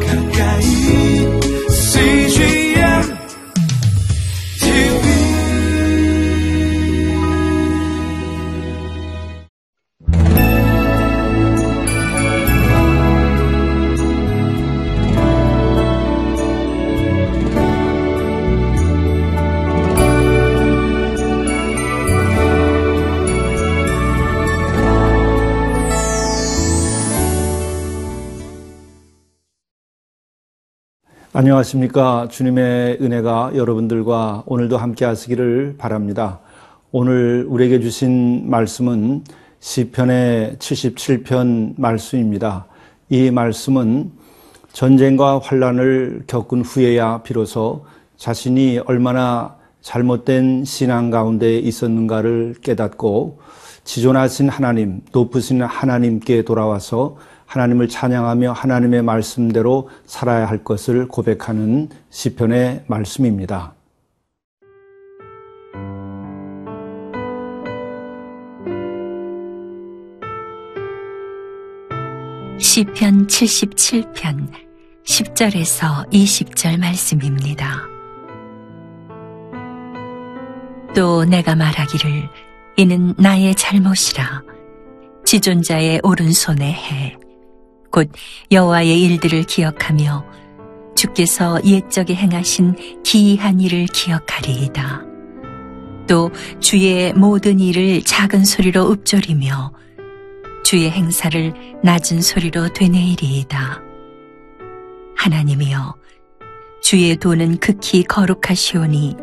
가까 안녕하십니까. 주님의 은혜가 여러분들과 오늘도 함께 하시기를 바랍니다. 오늘 우리에게 주신 말씀은 시편의 77편 말씀입니다. 이 말씀은 전쟁과 환란을 겪은 후에야 비로소 자신이 얼마나 잘못된 신앙 가운데 있었는가를 깨닫고 지존하신 하나님, 높으신 하나님께 돌아와서 하나님을 찬양하며 하나님의 말씀대로 살아야 할 것을 고백하는 시편의 말씀입니다. 시편 77편 10절에서 20절 말씀입니다. 또 내가 말하기를 이는 나의 잘못이라 지존자의 오른손에 해 곧 여호와의 일들을 기억하며 주께서 옛적에 행하신 기이한 일을 기억하리이다. 또 주의 모든 일을 작은 소리로 읊조리며 주의 행사를 낮은 소리로 되뇌이리이다. 하나님이여, 주의 도는 극히 거룩하시오니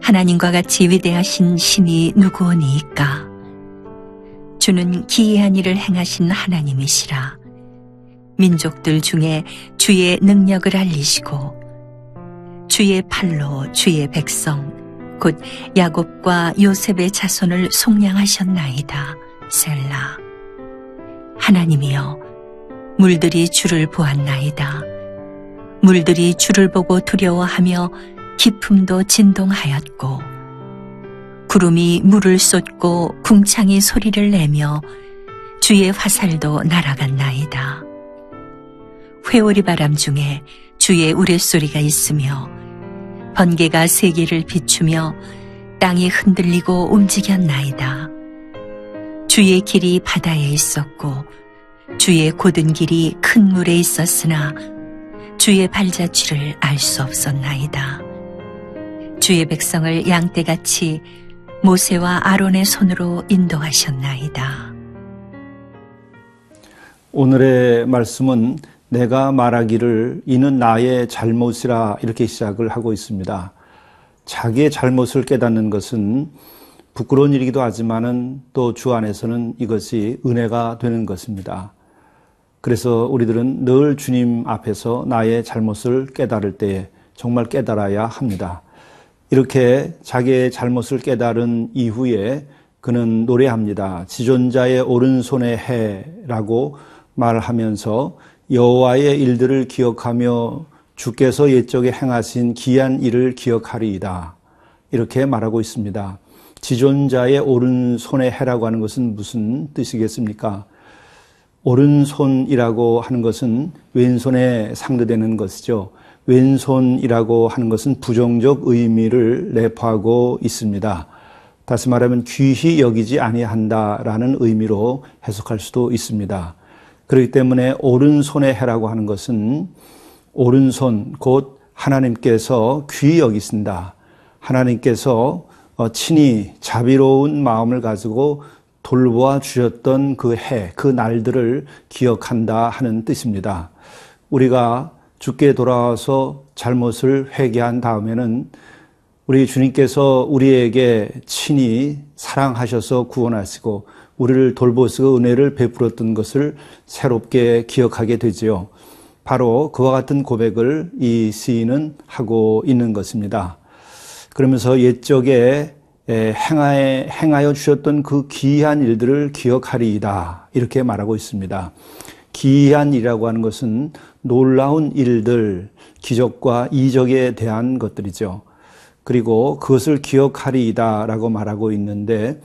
하나님과 같이 위대하신 신이 누구오니이까? 주는 기이한 일을 행하신 하나님이시라. 민족들 중에 주의 능력을 알리시고 주의 팔로 주의 백성 곧 야곱과 요셉의 자손을 속량하셨나이다. 셀라. 하나님이여 물들이 주를 보았나이다. 물들이 주를 보고 두려워하며 기품도 진동하였고 구름이 물을 쏟고 궁창이 소리를 내며 주의 화살도 날아갔나이다. 회오리 바람 중에 주의 우레소리가 있으며 번개가 세계를 비추며 땅이 흔들리고 움직였나이다. 주의 길이 바다에 있었고 주의 곧은 길이 큰 물에 있었으나 주의 발자취를 알 수 없었나이다. 주의 백성을 양떼같이 모세와 아론의 손으로 인도하셨나이다. 오늘의 말씀은 내가 말하기를 이는 나의 잘못이라 이렇게 시작을 하고 있습니다. 자기의 잘못을 깨닫는 것은 부끄러운 일이기도 하지만은 또 주 안에서는 이것이 은혜가 되는 것입니다. 그래서 우리들은 늘 주님 앞에서 나의 잘못을 깨달을 때 정말 깨달아야 합니다. 이렇게 자기의 잘못을 깨달은 이후에 그는 노래합니다. 지존자의 오른손에 해라고 말하면서 여호와의 일들을 기억하며 주께서 옛적에 행하신 기한 일을 기억하리이다. 이렇게 말하고 있습니다. 지존자의 오른손에 해라고 하는 것은 무슨 뜻이겠습니까? 오른손이라고 하는 것은 왼손에 상대되는 것이죠. 왼손이라고 하는 것은 부정적 의미를 내포하고 있습니다. 다시 말하면 귀히 여기지 아니한다라는 의미로 해석할 수도 있습니다. 그렇기 때문에 오른손에 해라고 하는 것은 오른손 곧 하나님께서 귀히 여기신다. 하나님께서 어, 친히 자비로운 마음을 가지고 돌보아 주셨던 그 해, 그 날들을 기억한다 하는 뜻입니다. 우리가 죽게 돌아와서 잘못을 회개한 다음에는 우리 주님께서 우리에게 친히 사랑하셔서 구원하시고 우리를 돌보시고 은혜를 베풀었던 것을 새롭게 기억하게 되지요. 바로 그와 같은 고백을 이 시인은 하고 있는 것입니다. 그러면서 옛적에 행하여 주셨던 그 기이한 일들을 기억하리이다. 이렇게 말하고 있습니다. 기이한 일이라고 하는 것은 놀라운 일들, 기적과 이적에 대한 것들이죠. 그리고 그것을 기억하리이다 라고 말하고 있는데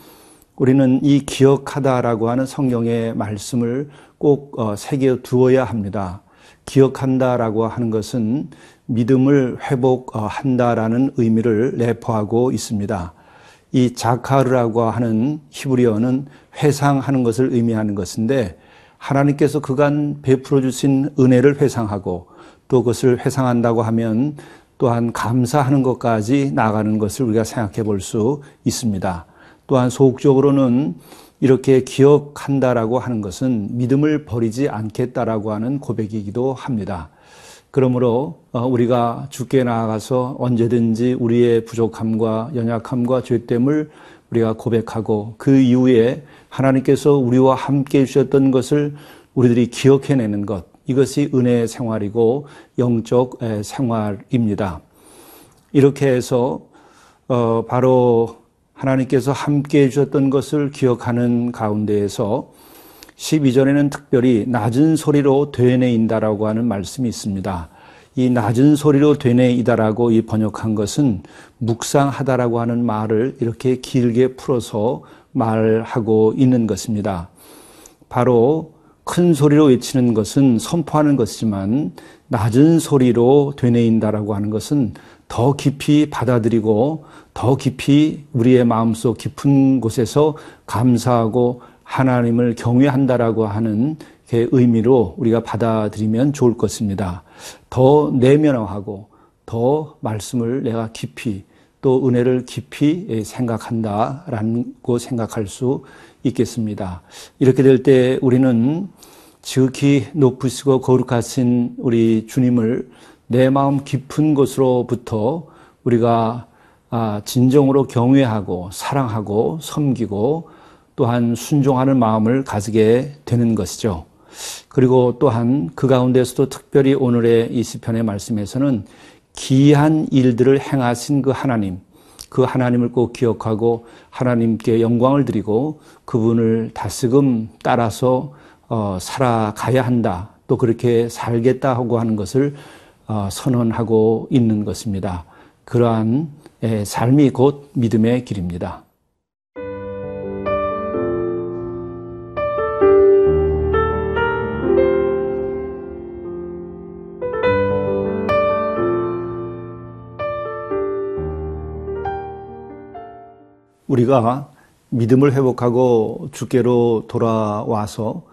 우리는 이 기억하다라고 하는 성경의 말씀을 꼭 어, 새겨 두어야 합니다. 기억한다라고 하는 것은 믿음을 회복한다라는 의미를 내포하고 있습니다. 이 자카르라고 하는 히브리어는 회상하는 것을 의미하는 것인데 하나님께서 그간 베풀어 주신 은혜를 회상하고 또 그것을 회상한다고 하면 또한 감사하는 것까지 나가는 것을 우리가 생각해 볼 수 있습니다. 또한 소극적으로는 이렇게 기억한다라고 하는 것은 믿음을 버리지 않겠다라고 하는 고백이기도 합니다. 그러므로 어, 우리가 주께 나아가서 언제든지 우리의 부족함과 연약함과 죄됨을 우리가 고백하고 그 이후에 하나님께서 우리와 함께 해주셨던 것을 우리들이 기억해내는 것 이것이 은혜의 생활이고 영적 생활입니다. 이렇게 해서 어, 바로 하나님께서 함께 해주셨던 것을 기억하는 가운데에서 12절에는 특별히 낮은 소리로 되뇌인다라고 하는 말씀이 있습니다. 이 낮은 소리로 되뇌이다라고 이 번역한 것은 묵상하다라고 하는 말을 이렇게 길게 풀어서 말하고 있는 것입니다. 바로 큰 소리로 외치는 것은 선포하는 것이지만 낮은 소리로 되뇌인다라고 하는 것은 더 깊이 받아들이고 더 깊이 우리의 마음속 깊은 곳에서 감사하고 하나님을 경외한다라고 하는 의미로 우리가 받아들이면 좋을 것입니다. 더 내면화하고 더 말씀을 내가 깊이 또 은혜를 깊이 생각한다라고 생각할 수 있겠습니다. 이렇게 될 때 우리는 지극히 높으시고 거룩하신 우리 주님을 내 마음 깊은 곳으로부터 우리가 아, 진정으로 경외하고 사랑하고 섬기고 또한 순종하는 마음을 가지게 되는 것이죠. 그리고 또한 그 가운데서도 특별히 오늘의 이 시편의 말씀에서는 기이한 일들을 행하신 그 하나님, 그 하나님을 꼭 기억하고 하나님께 영광을 드리고 그분을 다스금 따라서 어, 살아가야 한다. 또 그렇게 살겠다 하고 하는 것을 어, 선언하고 있는 것입니다. 그러한 예, 삶이 곧 믿음의 길입니다. 우리가 믿음을 회복하고 주께로 돌아와서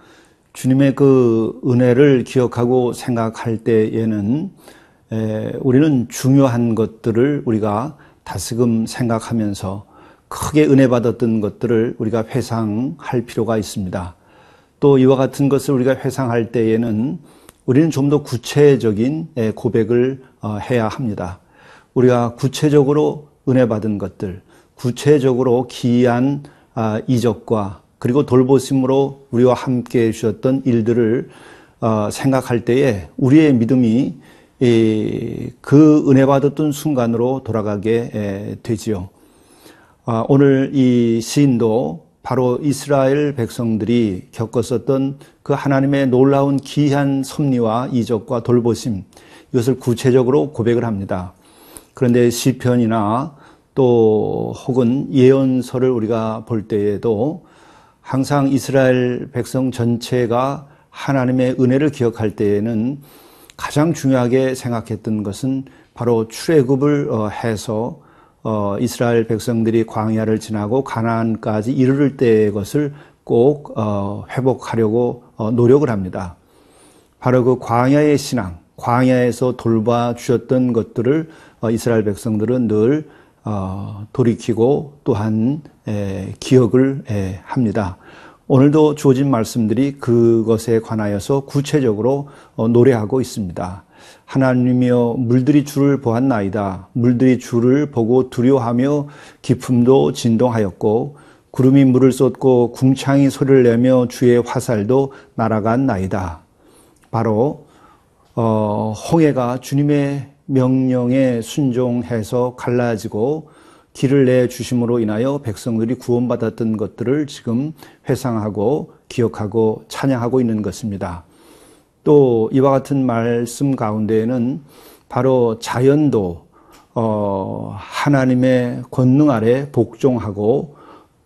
주님의 그 은혜를 기억하고 생각할 때에는 우리는 중요한 것들을 우리가 다스금 생각하면서 크게 은혜 받았던 것들을 우리가 회상할 필요가 있습니다. 또 이와 같은 것을 우리가 회상할 때에는 우리는 좀 더 구체적인 고백을 어, 해야 합니다. 우리가 구체적으로 은혜 받은 것들, 구체적으로 기이한 아, 이적과 그리고 돌보심으로 우리와 함께 해주셨던 일들을 어, 생각할 때에 우리의 믿음이 그 은혜 받았던 순간으로 돌아가게 되지요. 아, 오늘 이 시인도 바로 이스라엘 백성들이 겪었었던 그 하나님의 놀라운 기이한 섭리와 이적과 돌보심 이것을 구체적으로 고백을 합니다. 그런데 시편이나 또 혹은 예언서를 우리가 볼 때에도 항상 이스라엘 백성 전체가 하나님의 은혜를 기억할 때에는 가장 중요하게 생각했던 것은 바로 출애굽을 어, 해서 어, 이스라엘 백성들이 광야를 지나고 가나안까지 이르를 때의 것을 꼭 어, 회복하려고 노력을 합니다. 바로 그 광야의 신앙, 광야에서 돌봐 주셨던 것들을 이스라엘 백성들은 늘 돌이키고 또한 기억을 합니다. 오늘도 주어진 말씀들이 그것에 관하여서 구체적으로 어, 노래하고 있습니다. 하나님이여 물들이 주를 보았나이다. 물들이 주를 보고 두려워하며 기품도 진동하였고 구름이 물을 쏟고 궁창이 소리를 내며 주의 화살도 날아간 나이다. 바로 어, 홍해가 주님의 명령에 순종해서 갈라지고 길을 내 주심으로 인하여 백성들이 구원받았던 것들을 지금 회상하고 기억하고 찬양하고 있는 것입니다. 또 이와 같은 말씀 가운데에는 바로 자연도 어, 하나님의 권능 아래 복종하고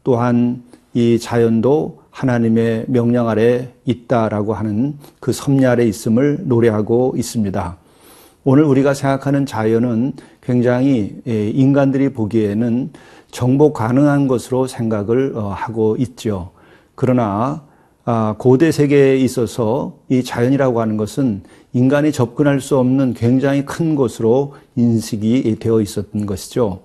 또한 이 자연도 하나님의 명령 아래 있다라고 하는 그 섭리 아래 있음을 노래하고 있습니다. 오늘 우리가 생각하는 자연은 굉장히 예, 인간들이 보기에는 정복 가능한 것으로 생각을 어, 하고 있죠. 그러나 아, 고대 세계에 있어서 이 자연이라고 하는 것은 인간이 접근할 수 없는 굉장히 큰 것으로 인식이 되어 있었던 것이죠.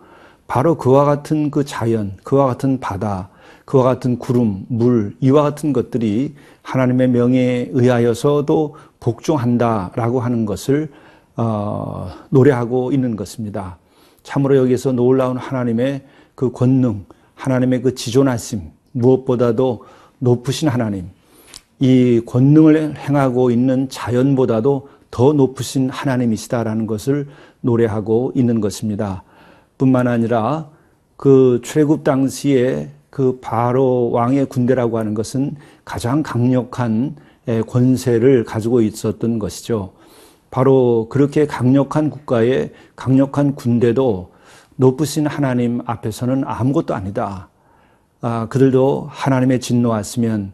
바로 그와 같은 그 자연, 그와 같은 바다, 그와 같은 구름, 물, 이와 같은 것들이 하나님의 명에 의하여서도 복종한다라고 하는 것을 어, 노래하고 있는 것입니다. 참으로 여기서 놀라운 하나님의 그 권능, 하나님의 그 지존하심, 무엇보다도 높으신 하나님, 이 권능을 행하고 있는 자연보다도 더 높으신 하나님이시다라는 것을 노래하고 있는 것입니다. 뿐만 아니라 그 출애굽 당시에 그 바로 왕의 군대라고 하는 것은 가장 강력한 권세를 가지고 있었던 것이죠. 바로 그렇게 강력한 국가의 강력한 군대도 높으신 하나님 앞에서는 아무것도 아니다. 아, 그들도 하나님의 진노하시면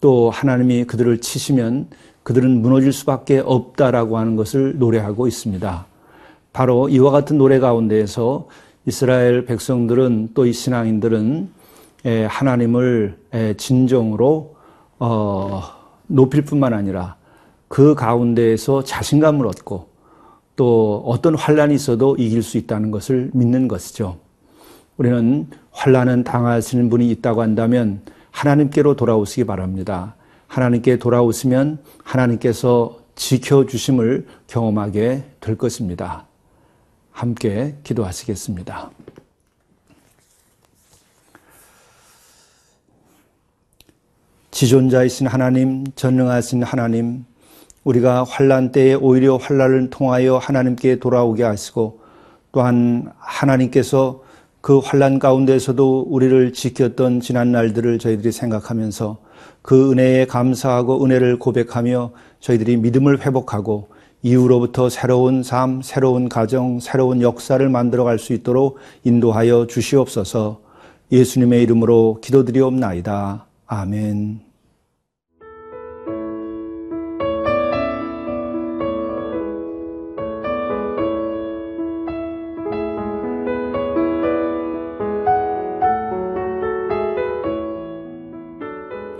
또 하나님이 그들을 치시면 그들은 무너질 수밖에 없다라고 하는 것을 노래하고 있습니다. 바로 이와 같은 노래 가운데에서 이스라엘 백성들은 또 이 신앙인들은 에, 하나님을 에, 진정으로 어, 높일 뿐만 아니라 그 가운데에서 자신감을 얻고 또 어떤 환란이 있어도 이길 수 있다는 것을 믿는 것이죠. 우리는 환란은 당하시는 분이 있다고 한다면 하나님께로 돌아오시기 바랍니다. 하나님께 돌아오시면 하나님께서 지켜주심을 경험하게 될 것입니다. 함께 기도하시겠습니다. 지존자이신 하나님, 전능하신 하나님, 우리가 환란 때에 오히려 환란을 통하여 하나님께 돌아오게 하시고 또한 하나님께서 그 환란 가운데서도 우리를 지켰던 지난 날들을 저희들이 생각하면서 그 은혜에 감사하고 은혜를 고백하며 저희들이 믿음을 회복하고 이후로부터 새로운 삶, 새로운 가정, 새로운 역사를 만들어 갈 수 있도록 인도하여 주시옵소서 예수님의 이름으로 기도드리옵나이다. 아멘.